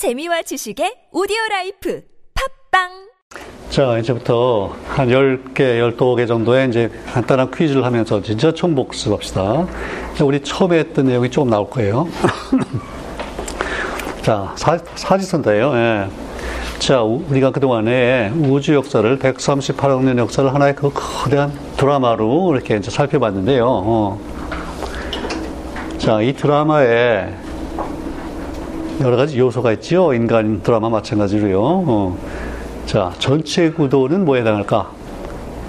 재미와 지식의 오디오 life 팟빵 자, 이제부터 한 10개, 12개 정도의 이제 간단한 퀴즈를 하면서 진짜 총 복습 합시다. 자, 우리 처음에 했던 내용이 조금 나올 거예요. 자, 사, 사지선다예요. 예. 자, 우- 우리가 그동안에 우주 역사를 138억 년 역사를 하나의 그 거대한 드라마로 이렇게 이제 살펴봤는데요. 어. 자, 이 드라마에 여러 가지 요소가 있죠. 인간 드라마 마찬가지로요. 어. 자, 전체 구도는 뭐에 해당할까?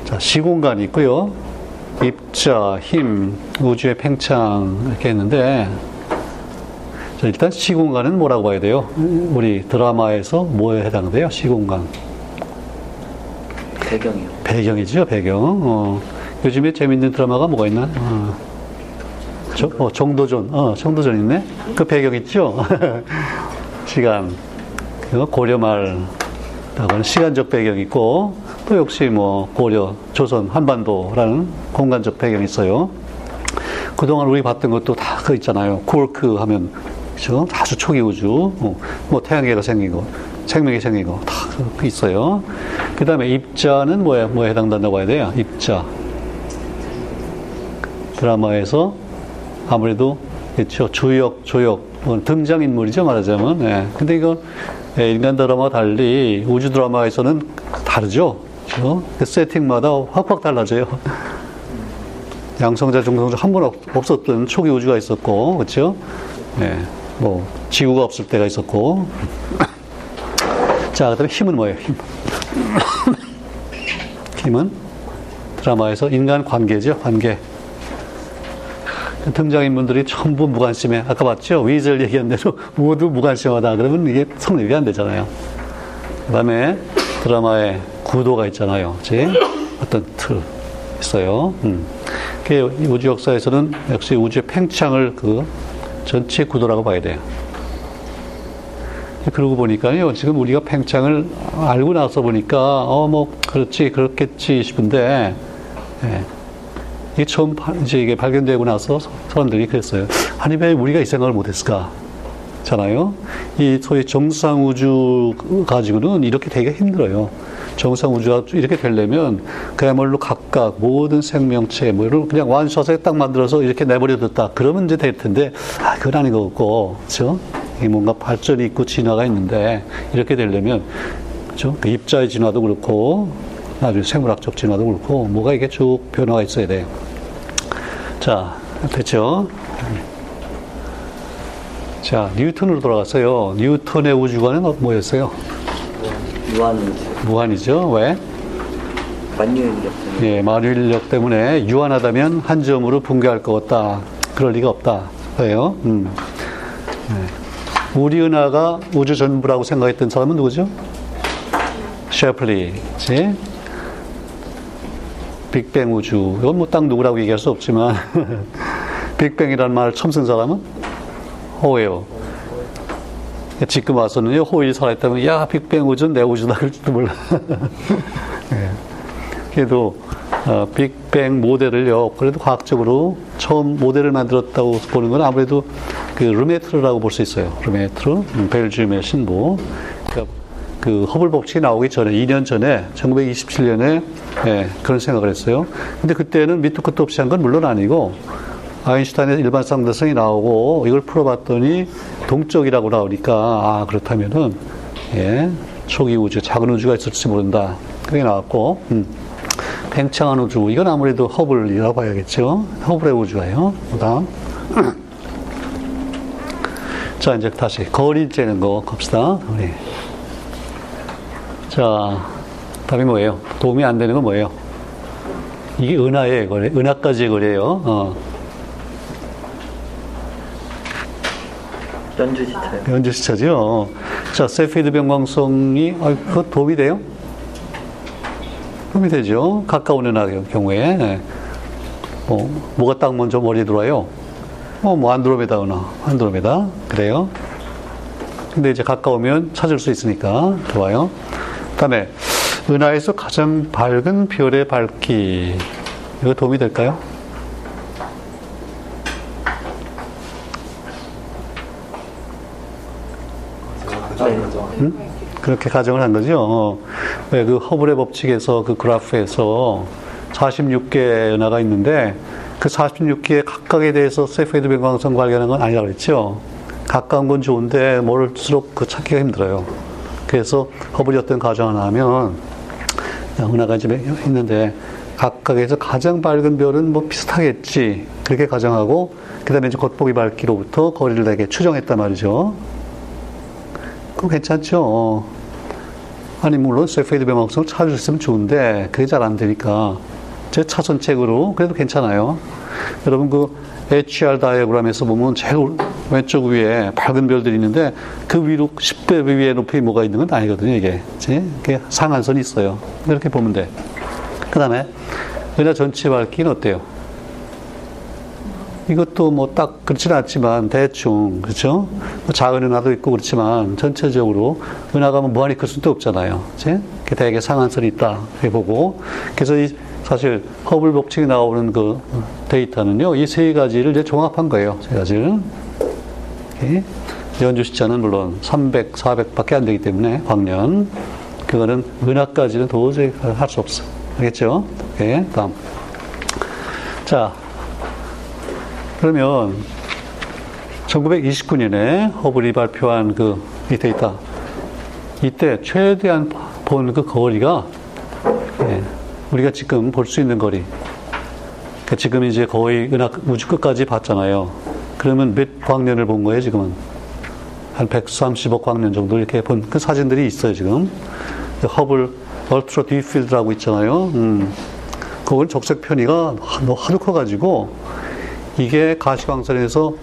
자, 시공간이 있고요. 입자, 힘, 우주의 팽창 이렇게 했는데 자, 일단 시공간은 뭐라고 봐야 돼요? 우리 드라마에서 뭐에 해당돼요? 시공간. 배경이요. 배경이죠, 배경. 어. 요즘에 재밌는 드라마가 뭐가 있나? 어. 저, 어, 정도전. 어, 정도전 있네? 그 배경 있죠? 시간. 그 고려말, 라고는 시간적 배경이 있고, 또 역시 뭐, 고려, 조선, 한반도라는 공간적 배경이 있어요. 그동안 우리 봤던 것도 다 그 있잖아요. 쿠어크 하면, 그죠? 아주 초기 우주, 어, 뭐, 태양계가 생기고, 생명이 생기고, 다 그 있어요. 그 다음에 입자는 뭐에, 뭐에 해당된다고 봐야 돼요? 입자. 드라마에서 아무래도 그렇죠 주역, 조역, 뭐 등장인물이죠 말하자면. 예. 근데 이건 예, 인간 드라마와 달리 우주 드라마에서는 다르죠. 그렇죠? 그 세팅마다 확확 달라져요. 양성자, 중성자 한 번 없었던 초기 우주가 있었고, 그렇죠? 예. 뭐 지구가 없을 때가 있었고. 자, 그다음에 힘은 뭐예요? 힘. 힘은 드라마에서 인간 관계죠, 관계. 등장인물들이 전부 무관심해. 아까 봤죠? 위즐 얘기한 대로 모두 무관심하다. 그러면 이게 성립이 안 되잖아요. 그 다음에 드라마의 구도가 있잖아요. 제 어떤 틀 있어요. 음. 그 우주 역사에서는 역시 우주의 팽창을 그 전체 구도라고 봐야 돼요. 그러고 보니까요, 지금 우리가 팽창을 알고 나서 보니까, 어, 뭐, 그렇지, 그렇겠지 싶은데, 예. 이게 처음 발- 이제 이게 발견되고 나서 사람들이 그랬어요. 아니 왜 우리가 이 생각을 못했을까? 잖아요. 이 소위 정상 우주 가지고는 이렇게 되게 힘들어요. 정상 우주가 이렇게 되려면 그야말로 각각 모든 생명체 뭐를 그냥 완샷에 딱 만들어서 이렇게 내버려뒀다. 그러면 이제 될 텐데 아 그건 아닌 것 같고 그렇죠? 이 뭔가 발전이 있고 진화가 있는데 이렇게 되려면 그렇죠? 그 입자의 진화도 그렇고 나중에 생물학적 진화도 그렇고 뭐가 이게 쭉 변화가 있어야 돼요. 자 됐죠? 자 뉴턴으로 돌아갔어요. 뉴턴의 우주관은 어- 뭐였어요? 무한 무한이죠. 왜? 만유인력 때문에 예, 만유인력 때문에 유한하다면 한 점으로 붕괴할 것 같다. 그럴 리가 없다. 그래요. 음. 예. 우리 은하가 우주 전부라고 생각했던 사람은 누구죠? 셰플리. 그치? 빅뱅 우주. 이건 뭐 딱 누구라고 얘기할 수 없지만, 빅뱅이라는 말을 처음 쓴 사람은 호예요. 지금 와서는요, 호일이 살아있다면, 야, 빅뱅 우주는 내 우주다. 그럴지도 몰라. 예. 그래도 어, 빅뱅 모델을요 그래도 과학적으로 처음 모델을 만들었다고 보는 건 아무래도 그 르메트르라고 볼 수 있어요. 르메트르 음, 벨지움의 신부. 그러니까 그 허블 법칙이 나오기 전에 2년 전에 1927년에 예, 그런 생각을 했어요. 근데 그때는 밑도 끝도 없이 한 건 물론 아니고 아인슈타인의 일반 상대성이 나오고 이걸 풀어봤더니 동적이라고 나오니까 아 그렇다면은 예, 초기 우주 작은 우주가 있을지 모른다. 그게 나왔고 음. 팽창한 우주 이건 아무래도 허블이라고 봐야겠죠? 허블의 우주가요. 그다음. 자 이제 다시 거리 재는 거 갑시다. 우리 자 답이 뭐예요 도움이 안 되는 건 뭐예요 이게 은하의 거래 은하까지의 거래예요 어. 연주시타요. 연주 시차죠. 자, 세피드 변광성이, 아, 그거 도움이 돼요? 도움이 되죠. 가까운 은하의 경우에. 네. 뭐, 뭐가 딱 먼저 머리에 들어와요? 어, 뭐, 안드로메다 은하. 안드로메다. 그래요. 근데 이제 가까우면 찾을 수 있으니까 좋아요. 그 다음에, 은하에서 가장 밝은 별의 밝기. 이거 도움이 될까요? 음? 그렇게 가정을 한 거죠. 어. 왜그 허블의 법칙에서 그 그래프에서 46개의 은하가 있는데 그 46개 각각에 대해서 세페이드 변광성 발견한 건 아니라고 그랬죠. 가까운 건 좋은데 모를수록 그 찾기가 힘들어요. 그래서 허블이 어떤 가정을 하면 은하가 이제 있는데 각각에서 가장 밝은 별은 뭐 비슷하겠지. 그렇게 가정하고 그 다음에 이제 겉보기 밝기로부터 거리를 내게 추정했단 말이죠. 그거 괜찮죠. 아니 물론 찾을 수 있으면 좋은데 그게 잘 안 되니까 제 차선책으로 그래도 괜찮아요. 여러분 그 HR 다이어그램에서 보면 제일 왼쪽 위에 밝은 별들이 있는데 그 위로 10배 위에 높이 뭐가 있는 건 아니거든요, 이게. 이게 상한선이 있어요. 이렇게 보면 돼. 그 다음에 은하 전체 밝기는 어때요? 이것도 뭐 딱 그렇지는 않지만 대충 그렇죠? 뭐 작은 은하도 있고 그렇지만 전체적으로 은하가 뭐 무한히 클 수도 없잖아요. 그치? 대개 상한선이 있다 이렇게 보고 그래서 이 사실 허블 법칙이 나오는 그 데이터는요 이 세 가지를 이제 종합한 거예요. 세 가지를 연주 숫자는 물론 300, 400밖에 안 되기 때문에 광년 그거는 은하까지는 도저히 할 수 없어. 알겠죠? 오케이. 다음. 자, 그러면 1929년에 허블이 발표한 그 이 데이터 이때 최대한 본 그 거리가 예, 우리가 지금 볼 수 있는 거리 그 지금 이제 거의 은하 우주 끝까지 봤잖아요. 그러면 몇 광년을 본 거예요 지금은 한 130억 광년 정도 이렇게 본 그 사진들이 있어요 지금 그 허블 얼트라 딥필드라고 있잖아요. 음, 그건 적색 편이가 하도, 하도 커가지고 이게 가시광선에서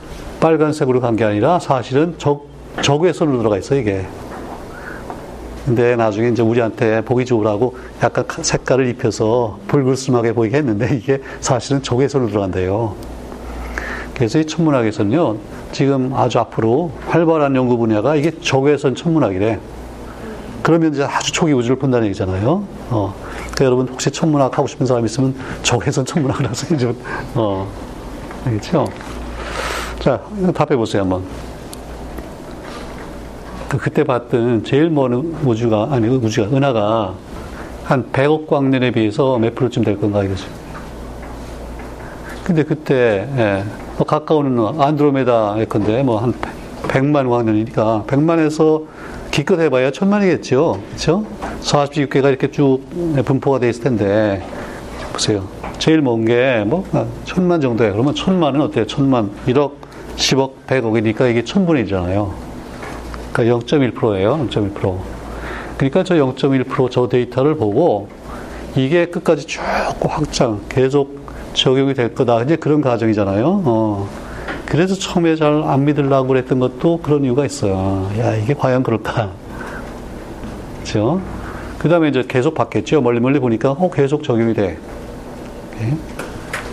빨간색으로 간 게 아니라 사실은 적, 적외선으로 들어가 있어요, 이게. 근데 나중에 이제 우리한테 보기 좋으라고 약간 색깔을 입혀서 불그스름하게 보이게 했는데 이게 사실은 적외선으로 들어간대요. 그래서 이 천문학에서는요, 지금 아주 앞으로 활발한 연구 분야가 이게 적외선 천문학이래. 그러면 이제 아주 초기 우주를 본다는 얘기잖아요. 어. 그러니까 여러분 혹시 천문학 하고 싶은 사람 있으면 적외선 천문학을 하세요. 좀, 어. 알겠죠? 자, 답해 보세요, 한번. 그, 그때 봤던 제일 먼 우주가, 아니, 우주가, 은하가 한 100억 광년에 비해서 몇 프로쯤 될 건가, 이거죠. 근데 그때, 예, 뭐 가까운 안드로메다 예컨대 뭐한 100만 광년이니까 100만에서 기껏 해봐야 천만이겠죠. 그렇죠? 46개가 이렇게 쭉 분포가 돼 있을 텐데 보세요. 제일 먼 게뭐 천만 정도예요. 그러면 천만은 어때요? 천만, 1억, 10억, 100억이니까 이게 천분의 1이잖아요. 그러니까 0.1%예요. 0.1%. 그러니까 저 0.1%저 데이터를 보고 이게 끝까지 쭉 확장, 계속 적용이 될 거다. 이제 그런 가정이잖아요. 어. 그래서 처음에 잘 안 믿으려고 그랬던 것도 그런 이유가 있어요. 야, 이게 과연 그럴까? 그죠? 그 다음에 이제 계속 봤겠죠. 멀리 멀리 보니까, 어, 계속 적용이 돼. 오케이.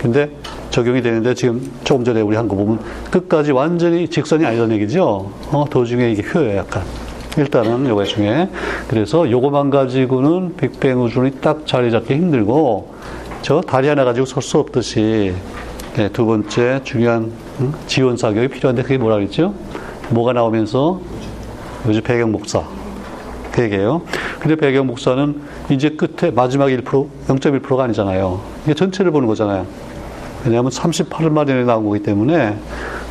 근데 적용이 되는데 지금 조금 전에 우리 한 거 보면 끝까지 완전히 직선이 아니라는 얘기죠. 어, 도중에 이게 효예요, 약간. 일단은 요거 중에. 그래서 요거만 가지고는 빅뱅 우주는 딱 자리 잡기 힘들고, 저 다리 하나 가지고 설 수 없듯이 네, 두 번째 중요한 응? 지원 사격이 필요한데 그게 뭐라 그랬죠? 뭐가 나오면서 요즘 배경 목사 그 얘기예요. 근데 배경 목사는 이제 끝에 마지막 1% 0.1%가 아니잖아요. 이게 전체를 보는 거잖아요. 왜냐하면 38만 년에 나온 거기 때문에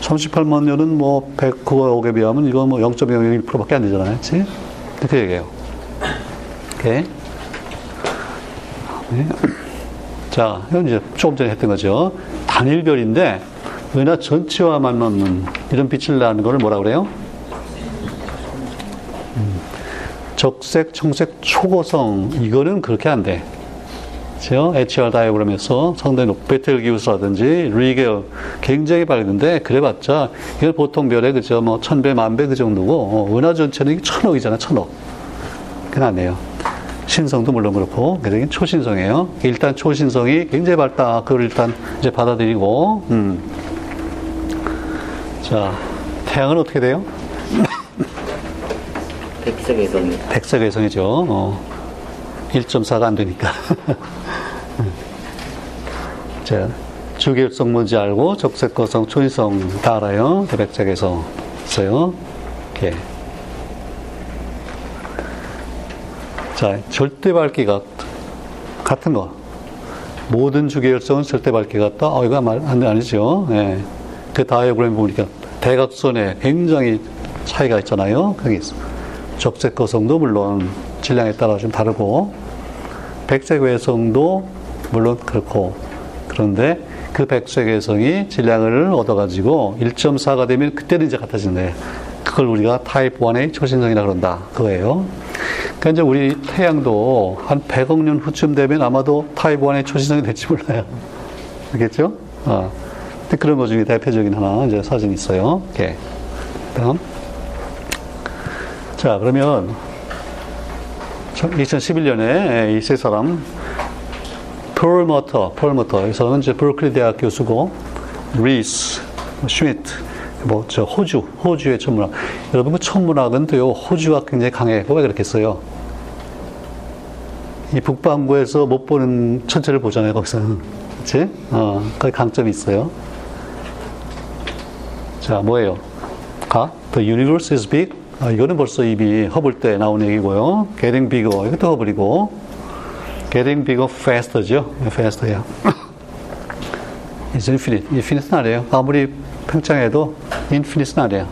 38만 년은 뭐 109억에 비하면 이거 뭐 0.01%밖에 안 되잖아요. 그렇지? 그 얘기예요. 오케이. 네. 자, 이제 조금 전에 했던 거죠. 단일별인데, 은하 전체와만 넣는 이런 빛을 나는 걸 뭐라 그래요? 음, 적색, 청색, 초고성, 이거는 그렇게 안 돼. 그죠? HR 다이어그램에서 상당히 높, 베텔 기우스라든지 리겔 굉장히 밝은데, 그래봤자, 이건 보통 별에 그죠? 뭐, 천 배, 만배 그 정도고, 어, 은하 전체는 천억이잖아, 천억. 그건 안 돼요. 신성도 물론 그렇고, 그래서 초신성이에요. 일단 초신성이 굉장히 밝다. 그걸 일단 이제 받아들이고, 음. 자, 태양은 어떻게 돼요? 백색 외성이 백색 외성이죠. 어. 1.4가 안 되니까. 자, 주계성 뭔지 알고, 적색거성, 초인성 다 알아요. 대백색에서 있어요. 이렇게. 자, 절대 밝기가 같은 거. 모든 주계열성은 절대 밝기 같다? 어, 이거 말, 안, 아니죠. 예. 그 다이어그램 보니까 대각선에 굉장히 차이가 있잖아요. 거기. 적색 거성도 물론 질량에 따라 좀 다르고, 백색 외성도 물론 그렇고, 그런데 그 백색 외성이 질량을 얻어가지고 1.4가 되면 그때는 이제 같아진대. 그걸 우리가 타입 1의 초신성이라 그런다. 그거예요. 그러니까 이제 우리 태양도 한 100억 년 후쯤 되면 아마도 타입 1의 초신성이 될지 몰라요. 알겠죠? 어. 그런 것 중에 대표적인 하나 이제 사진이 있어요. 이렇게. 다음. 자, 그러면 2011년에 이 세 사람 펄머터, 펄머터. 이 사람은 이제 버클리 대학 교수고 리스, 슈미트, 뭐, 저, 호주, 호주의 천문학. 여러분, 그 천문학은 또요, 호주가 굉장히 강해요. 왜 그렇겠어요? 이 북반구에서 못 보는 천체를 보잖아요, 거기서는. 그치? 어, 그 강점이 있어요. 자, 뭐예요? 가? The universe is big. 아, 이거는 벌써 이미 허블 때 나온 얘기고요. Getting bigger. 이것도 허블이고. Getting bigger faster죠. faster야. It's infinite. infinite는 아니에요. 아무리 팽창해도 infinite는 아니에요.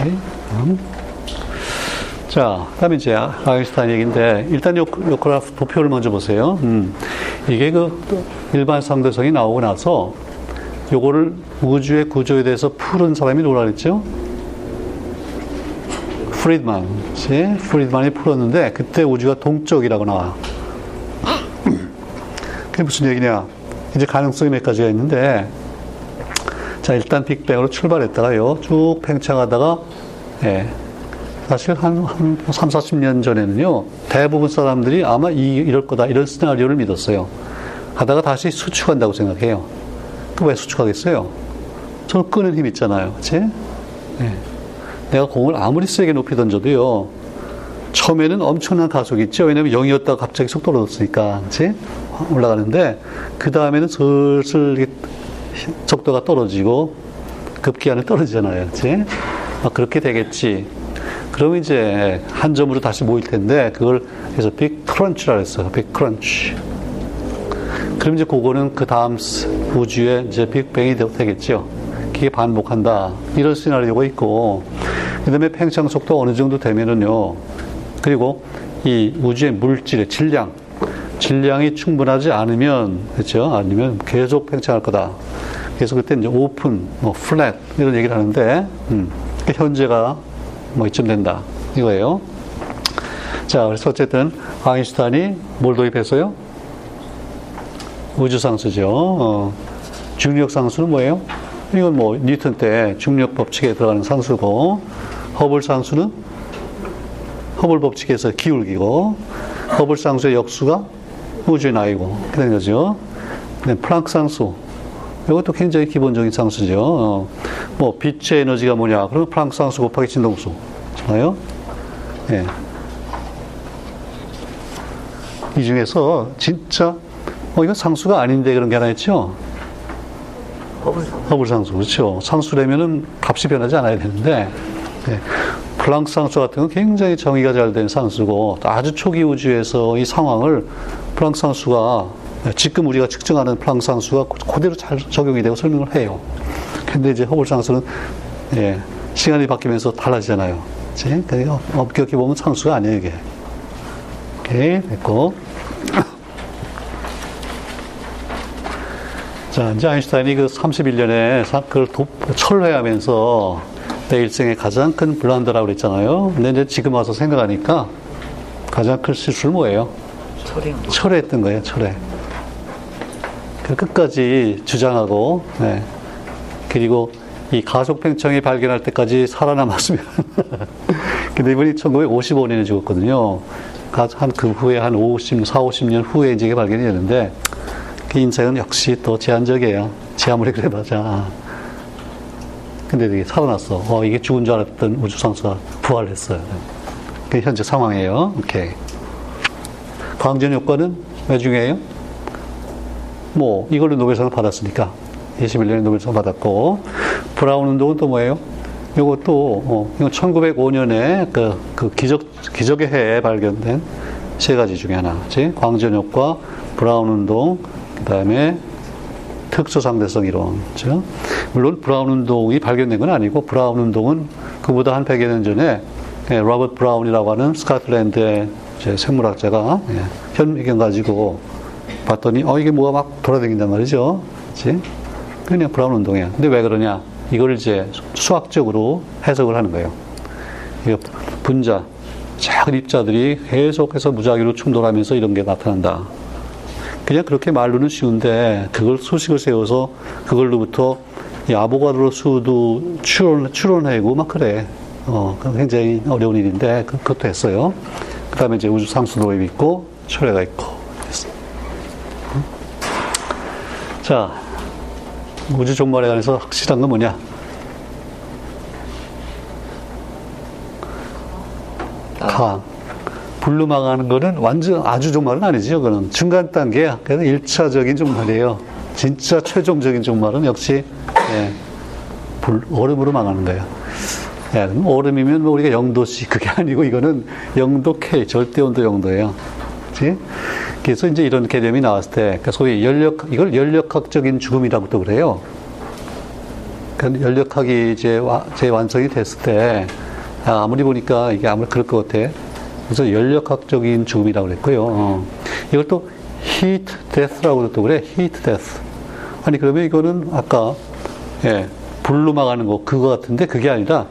오케이. 음. 자, 그 다음에 이제 아인슈타인 얘기인데, 일단 요, 요 그래프 도표를 먼저 보세요. 음. 이게 그 일반 상대성이 나오고 나서 요거를 우주의 구조에 대해서 푸른 사람이 누구라 그랬죠? 프리드만. 그치? 프리드만이 풀었는데, 그때 우주가 동쪽이라고 나와. 그게 무슨 얘기냐? 이제 가능성이 몇 가지가 있는데, 자, 일단 빅뱅으로 출발했다가요, 쭉 팽창하다가, 예, 사실 한, 한 3, 40년 전에는요, 대부분 사람들이 아마 이, 이럴 거다, 이런 시나리오를 믿었어요. 하다가 다시 수축한다고 생각해요. 그 왜 수축하겠어요? 저는 끄는 힘 있잖아요. 그치? 예. 내가 공을 아무리 세게 높이 던져도요, 처음에는 엄청난 가속이 있죠. 왜냐면 0이었다가 갑자기 속도로 넣었으니까. 그치? 올라가는데, 그 다음에는 슬슬 속도가 떨어지고, 급기야는 떨어지잖아요. 그치? 아, 그렇게 되겠지. 그러면 이제 한 점으로 다시 모일 텐데, 그걸 해서 빅 크런치라 했어요. 빅 크런치. 그럼 이제 그거는 그 다음 우주에 이제 빅뱅이 되겠죠. 그게 반복한다. 이런 시나리오가 있고, 그 다음에 팽창 속도 어느 정도 되면은요, 그리고 이 우주의 물질의 질량, 질량이 충분하지 않으면, 그렇죠? 아니면 계속 팽창할 거다. 그래서 그때 이제 오픈, 뭐 플랫 이런 얘기를 하는데, 음, 현재가 뭐 이쯤 된다 이거예요. 자, 그래서 어쨌든 아인슈타인이 뭘 도입했어요? 우주상수죠. 어, 중력 상수는 뭐예요? 이건 뭐 뉴턴 때 중력 법칙에 들어가는 상수고, 허블 상수는 허블 법칙에서 기울기고, 허블 상수의 역수가 우주의 나이고, 그런 거죠. 네, 플랑크 상수. 이것도 굉장히 기본적인 상수죠. 어, 뭐, 빛의 에너지가 뭐냐? 그러면 플랑크 상수 곱하기 진동수. 잖아요. 예. 이 중에서 진짜, 어, 이거 상수가 아닌데 그런 게 하나 있죠? 허블 허블 상수, 그렇죠. 상수라면은 값이 변하지 않아야 되는데, 예. 플랑크 상수 같은 건 굉장히 정의가 잘 된 상수고, 아주 초기 우주에서 이 상황을 플랑크 상수가 지금 우리가 측정하는 플랑크 상수가 그대로 잘 적용이 되고 설명을 해요. 근데 이제 허블 상수는 예, 시간이 바뀌면서 달라지잖아요. 그치? 그러니까 엄격히 보면 상수가 아니에요, 이게. 오케이, 됐고. 자, 이제 아인슈타인이 그 31년에 그걸 도, 철회하면서 내 일생의 가장 큰 블란더라고 그랬잖아요. 근데 이제 지금 와서 생각하니까 가장 큰 실수는 뭐예요? 철회했던 거예요, 철회. 그 끝까지 주장하고, 네. 그리고 이 가속 팽창이 발견할 때까지 살아남았으면. 근데 이분이 1955년에 죽었거든요. 한 그 후에 한 50, 4, 50년 후에 이제 발견이 되는데, 그 인생은 역시 또 제한적이에요. 제 아무리 그래봐자. 근데 이게 살아났어. 어, 이게 죽은 줄 알았던 우주상수가 부활했어요. 그게 현재 상황이에요. 오케이. 광전 효과는 왜 중요해요? 뭐, 이걸로 노벨상을 받았으니까. 21년에 노벨상 받았고, 브라운 운동은 또 뭐예요? 요것도, 어, 이건 1905년에 그, 그 기적, 기적의 해에 발견된 세 가지 중에 하나. 즉 광전효과 브라운 운동, 그 다음에 특수 상대성 이론. 즉, 물론 브라운 운동이 발견된 건 아니고, 브라운 운동은 그보다 한 100여 년 전에 예, 로버트 브라운이라고 하는 스코틀랜드의 이제 생물학자가 예, 현미경 가지고 봤더니 어 이게 뭐가 막 돌아다닌단 말이죠. 그렇지? 그냥 브라운 운동이야. 근데 왜 그러냐? 이걸 이제 수학적으로 해석을 하는 거예요. 이게 분자, 작은 입자들이 계속해서 무작위로 충돌하면서 이런 게 나타난다. 그냥 그렇게 말로는 쉬운데 그걸 수식을 세워서 그걸로부터 이 아보가드로 수도 추론, 추론하고 막 그래. 어, 굉장히 어려운 일인데 그, 그것도 했어요. 그 다음에 이제 우주 상수 도입 있고 철회가 있고 했어. 자, 우주 종말에 관해서 확실한 건 뭐냐? 강. 불로 망하는 거는 완전 아주 종말은 아니죠. 그는 중간 단계야. 그래서 1차적인 종말이에요. 진짜 최종적인 종말은 역시 예, 불, 얼음으로 망하는 거예요. 예, 얼음이면 뭐 우리가 영도씨 그게 아니고 이거는 영도 K 절대 온도 영도예요. 그렇지? 그래서 이제 이런 개념이 나왔을 때 그러니까 소위 연력 이걸 연력학적인 죽음이라고도 그래요. 그러니까 연력학이 이제 와, 재완성이 됐을 때 아, 아무리 보니까 이게 아무리 그럴 것 같아. 그래서 연력학적인 죽음이라고 그랬고요. 어. 이걸 또 heat death라고도 또 그래. heat. 아니 그러면 이거는 아까 예, 불로 막하는 거 그거 같은데 그게 아니라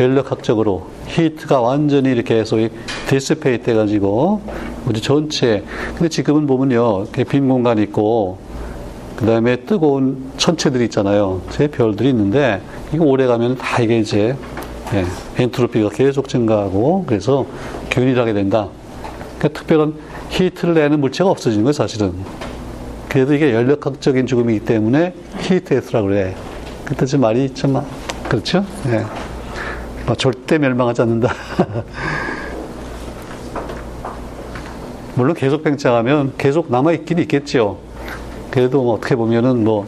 열역학적으로 heat가 완전히 이렇게 소위 dissipate 해가지고 우주 전체. 근데 지금은 보면요 이렇게 빈 공간이 있고 그 다음에 뜨거운 천체들이 있잖아요. 제 별들이 있는데 이거 오래 가면 다 이게 이제 예, 엔트로피가 계속 증가하고 그래서 균일하게 된다. 그러니까 특별한 heat를 내는 물체가 없어지는 거예요 사실은. 그래도 이게 열역학적인 죽음이기 때문에 히트에스라고 그래. 그때 좀 말이 좀 그렇죠? 예. 뭐 절대 멸망하지 않는다. 물론 계속 팽창하면 계속 남아있긴 있겠죠. 그래도 뭐 어떻게 보면은 뭐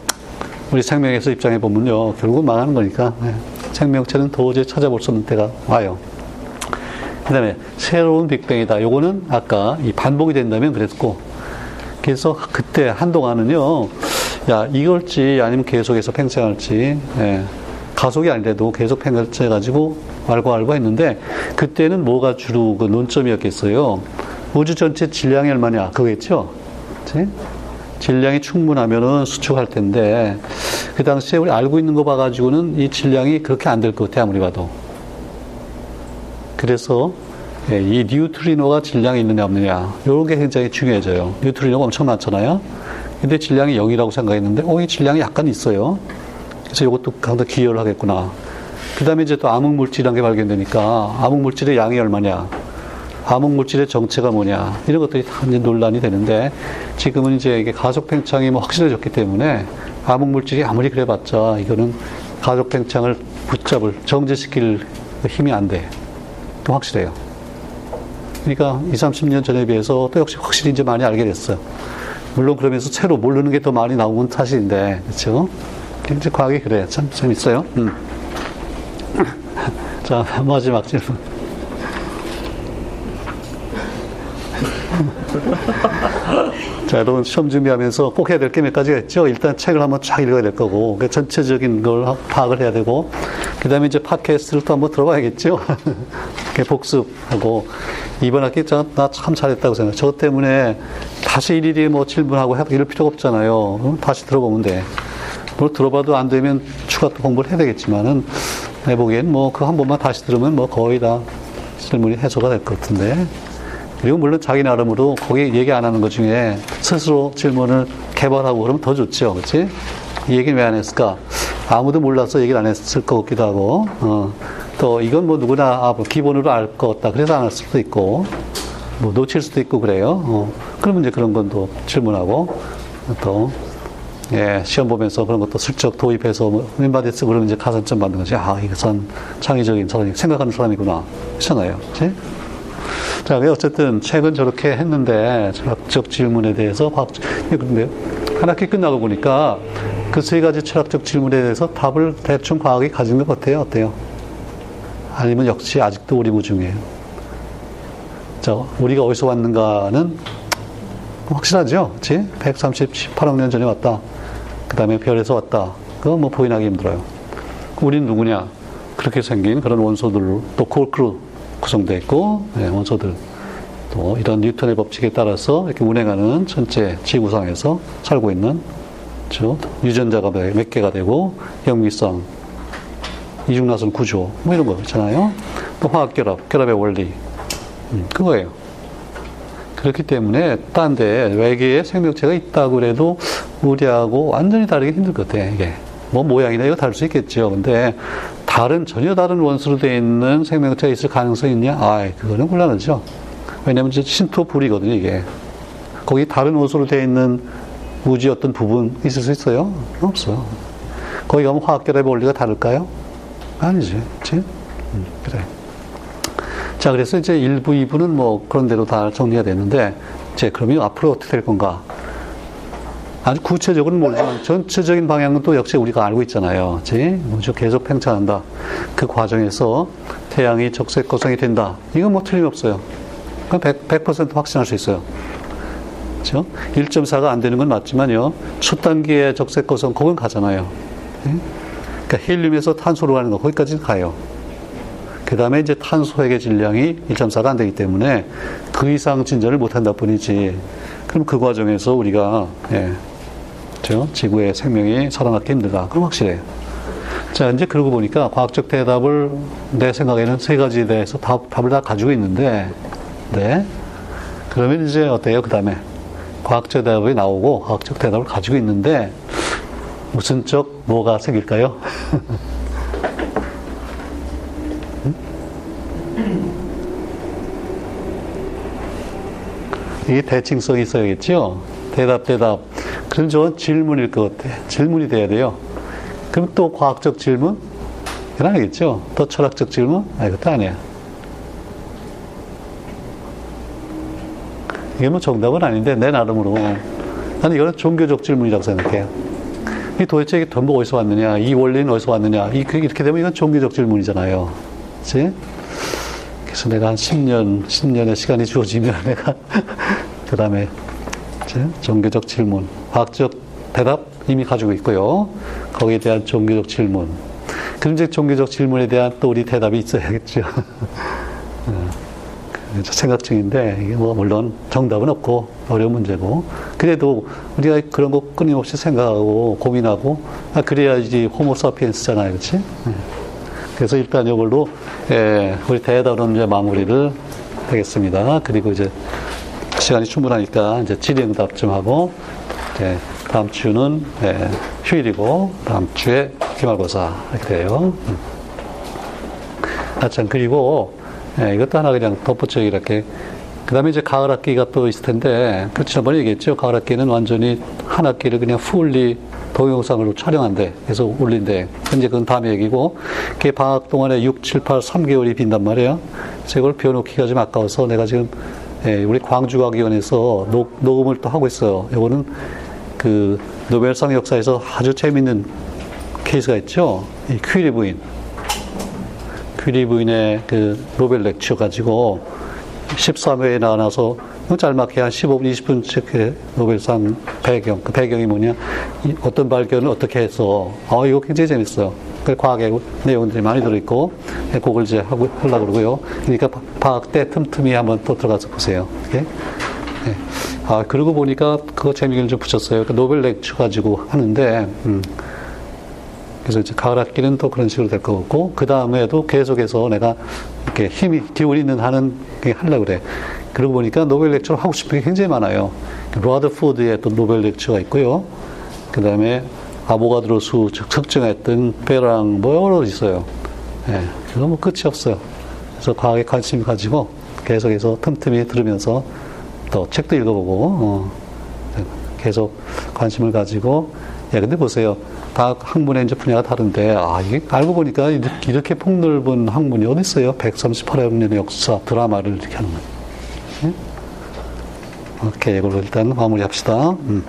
우리 생명에서 입장해 보면요. 결국 망하는 거니까. 네. 생명체는 도저히 찾아볼 수 없는 때가 와요. 그 다음에 새로운 빅뱅이다. 요거는 아까 이 반복이 된다면 그랬고. 그래서 그때 한동안은요. 야, 이걸지 아니면 계속해서 팽창할지. 예. 가속이 아니래도 계속 팽창해가지고 왈가왈부 했는데 그때는 뭐가 주로 그 논점이었겠어요. 우주 전체 질량이 얼마냐 그거겠죠. 그치? 질량이 충분하면은 수축할 텐데 그 당시에 우리 알고 있는 거 봐가지고는 이 질량이 그렇게 안 될 것 같아 아무리 봐도. 그래서 예, 이 뉴트리노가 질량이 있느냐 없느냐 이런 게 굉장히 중요해져요. 뉴트리노가 엄청 많잖아요. 근데 질량이 0이라고 생각했는데 어, 이 질량이 약간 있어요. 그래서 이것도 상당히 기여를 하겠구나. 그 다음에 이제 또 암흑물질이라는 게 발견되니까 암흑물질의 양이 얼마냐. 암흑물질의 정체가 뭐냐. 이런 것들이 다 이제 논란이 되는데 지금은 이제 이게 가속 팽창이 뭐 확실해졌기 때문에 암흑물질이 아무리 그래봤자 이거는 가속 팽창을 붙잡을, 정제시킬 힘이 안 돼. 또 확실해요. 그러니까 20, 30년 전에 비해서 또 역시 확실히 이제 많이 알게 됐어요. 물론 그러면서 새로 모르는 게 더 많이 나온 건 사실인데, 그렇죠? 이제 과학이 그래요. 참 재밌어요. 음. 자, 마지막 질문. 자, 여러분 시험 준비하면서 꼭 해야 될 게 몇 가지가 있죠. 일단 책을 한번 쫙 읽어야 될 거고, 그 전체적인 걸 파악을 해야 되고, 그 다음에 이제 팟캐스트를 또 한번 들어봐야겠죠. 복습하고, 이번 학기 나 참 잘했다고 생각해요. 저 때문에 다시 일일이 뭐 질문하고 이럴 필요가 없잖아요. 다시 들어보면 돼. 뭐 들어봐도 안 되면 추가 또 공부를 해야 되겠지만은, 내 보기엔 뭐 그 한 번만 다시 들으면 뭐 거의 다 질문이 해소가 될 것 같은데. 그리고 물론 자기 나름으로 거기 얘기 안 하는 것 중에 스스로 질문을 개발하고 그러면 더 좋죠. 그렇지? 이 얘기는 왜 안 했을까? 아무도 몰라서 얘기를 안 했을 것 같기도 하고, 어, 또 이건 뭐 누구나 아, 뭐 기본으로 알 것 같다. 그래서 안 할 수도 있고, 뭐 놓칠 수도 있고 그래요. 어, 그러면 이제 그런 건 또 질문하고, 또, 예, 시험 보면서 그런 것도 슬쩍 도입해서 뭐 왼바디 쓰고 그러면 이제 가산점 받는 거지. 아, 이것은 창의적인 사람이, 생각하는 사람이구나. 그렇잖아요. 그치? 자, 어쨌든 책은 저렇게 했는데 철학적 질문에 대해서 과학적 그런데 한 학기 끝나고 보니까 그 세 가지 철학적 질문에 대해서 답을 대충 과학이 가진 것 같아요. 어때요? 아니면 역시 아직도 오리무중이에요. 자, 우리가 어디서 왔는가는 확실하죠? 그치? 138억 년 전에 왔다. 그 다음에 별에서 왔다. 그거 뭐 부인하기 힘들어요. 우린 누구냐? 그렇게 생긴 그런 원소들로 또 콜크로 구성되어 있고, 네, 원소들. 또 이런 뉴턴의 법칙에 따라서 이렇게 운행하는 전체 지구상에서 살고 있는 저 유전자가 몇 개가 되고 영미성, 이중나선 구조 뭐 이런 거 있잖아요. 또 화학결합, 결합의 원리 음, 그거예요. 그렇기 때문에 딴 데 외계에 생명체가 있다고 그래도 우리하고 완전히 다르게 힘들 것 같아요. 이게 뭐 모양이나 이거 다를 수 있겠죠. 근데 다른 전혀 다른 원소로 되어 있는 생명체가 있을 가능성이 있냐? 아, 그거는 곤란하죠. 왜냐하면 신토 불이거든요. 이게 거기 다른 원소로 되어 있는 우주의 어떤 부분 있을 수 있어요? 없어요. 거기 가면 화학 결합의 원리가 다를까요? 아니지. 그치? 음, 그래. 자, 그래서 이제 1부, 2부는 뭐 그런 대로 다 정리가 됐는데, 이제 그러면 앞으로 어떻게 될 건가? 아주 구체적으로는 모르지만 전체적인 방향은 또 역시 우리가 알고 있잖아요. 그치? 우주 계속 팽창한다. 그 과정에서 태양이 적색 거성이 된다. 이건 뭐 틀림없어요. 그건 100%, 100% 확신할 수 있어요. 그죠? 1.4가 안 되는 건 맞지만요. 첫 단계의 적색 거성, 그건 가잖아요. 예? 그러니까 헬륨에서 탄소로 가는 거, 거기까지 가요. 그 다음에 이제 탄소 핵의 질량이 1.4가 안 되기 때문에 그 이상 진전을 못 한다 뿐이지. 그럼 그 과정에서 우리가, 예, 저 지구의 생명이 살아남기 힘들다. 그럼 확실해요. 자, 이제 그러고 보니까 과학적 대답을 내 생각에는 세 가지에 대해서 답, 답을 다 가지고 있는데, 네. 그러면 이제 어때요? 그 다음에 과학적 대답이 나오고 과학적 대답을 가지고 있는데, 무슨 쪽 뭐가 생길까요? 이게 대칭성이 있어야겠죠? 대답, 대답. 그럼 저 질문일 것 같아. 질문이 돼야 돼요. 그럼 또 과학적 질문? 그건 아니겠죠? 또 철학적 질문? 아, 이것도 아니야. 이게 뭐 정답은 아닌데, 내 나름으로. 나는 이거는 종교적 질문이라고 생각해요. 이 도대체 이게 전부 어디서 왔느냐? 이 원리는 어디서 왔느냐? 이렇게 되면 이건 종교적 질문이잖아요. 그치? 그래서 내가 한 10년, 10년의 시간이 주어지면 내가 그 다음에 종교적 질문, 과학적 대답 이미 가지고 있고요. 거기에 대한 종교적 질문. 그럼 이제 종교적 질문에 대한 또 우리 대답이 있어야겠죠. 생각 중인데 이게 뭐 물론 정답은 없고 어려운 문제고 그래도 우리가 그런 거 끊임없이 생각하고 고민하고 아, 그래야지 호모 사피엔스잖아요, 그렇지? 그래서 일단 이걸로 예, 우리 대답은 이제 마무리를 하겠습니다. 그리고 이제 시간이 충분하니까 이제 질의응답 좀 하고 예, 다음 주는 예, 휴일이고 다음 주에 기말고사 이렇게 돼요. 음. 아, 참 그리고 예, 이것도 하나 그냥 덧붙여 이렇게 그 다음에 이제 가을 학기가 또 있을 텐데 그 지난번에 얘기했죠. 가을 학기는 완전히 한 학기를 그냥 풀리 동영상으로 촬영한대. 그래서 올린대. 현재 그건 다음 얘기고, 그게 방학 동안에 6, 7, 8, 3개월이 빈단 말이에요. 이걸 비워놓기가 좀 아까워서 내가 지금, 예, 우리 광주과기원에서 녹, 녹음을 또 하고 있어요. 이거는 그 노벨상 역사에서 아주 재밌는 케이스가 있죠. 이 퀴리 부인. 퀴리 부인의 그 노벨 lecture 가지고 13회에 나와서 짤막히 한 15분, 20분씩 노벨상 배경, 그 배경이 뭐냐, 어떤 발견을 어떻게 해서, 아, 이거 굉장히 재밌어요. 그 과학의 내용들이 많이 들어있고, 그걸 이제 하고, 하려고 그러고요. 그러니까 방학 때 틈틈이 한번 또 들어가서 보세요. 예? 네. 아, 그러고 보니까 그거 재미를 좀 붙였어요. 그 노벨 렉처 가지고 하는데, 음. 그래서 이제 가을 학기는 또 그런 식으로 될 것 같고, 그 다음에도 계속해서 내가 이렇게 힘이 기울이는 하는 게 하려고 그래. 그러고 보니까 노벨 렉처를 하고 싶은 게 굉장히 많아요. 러더퍼드의 또 노벨 lecture가 있고요. 그 다음에 아보가드로 수 측정했던 페랭 뭐 여러 있어요. 예, 그거 뭐 끝이 없어요. 그래서 과학에 관심 가지고 계속해서 틈틈이 들으면서 또 책도 읽어보고 어, 계속 관심을 가지고 예, 근데 보세요. 다 학문의 이제 분야가 다른데, 아, 이게 알고 보니까 이렇게 폭넓은 학문이 어디 있어요? 138여 년의 역사, 드라마를 이렇게 하는 거. 예? 오케이, 이걸로 일단 마무리 합시다. 음.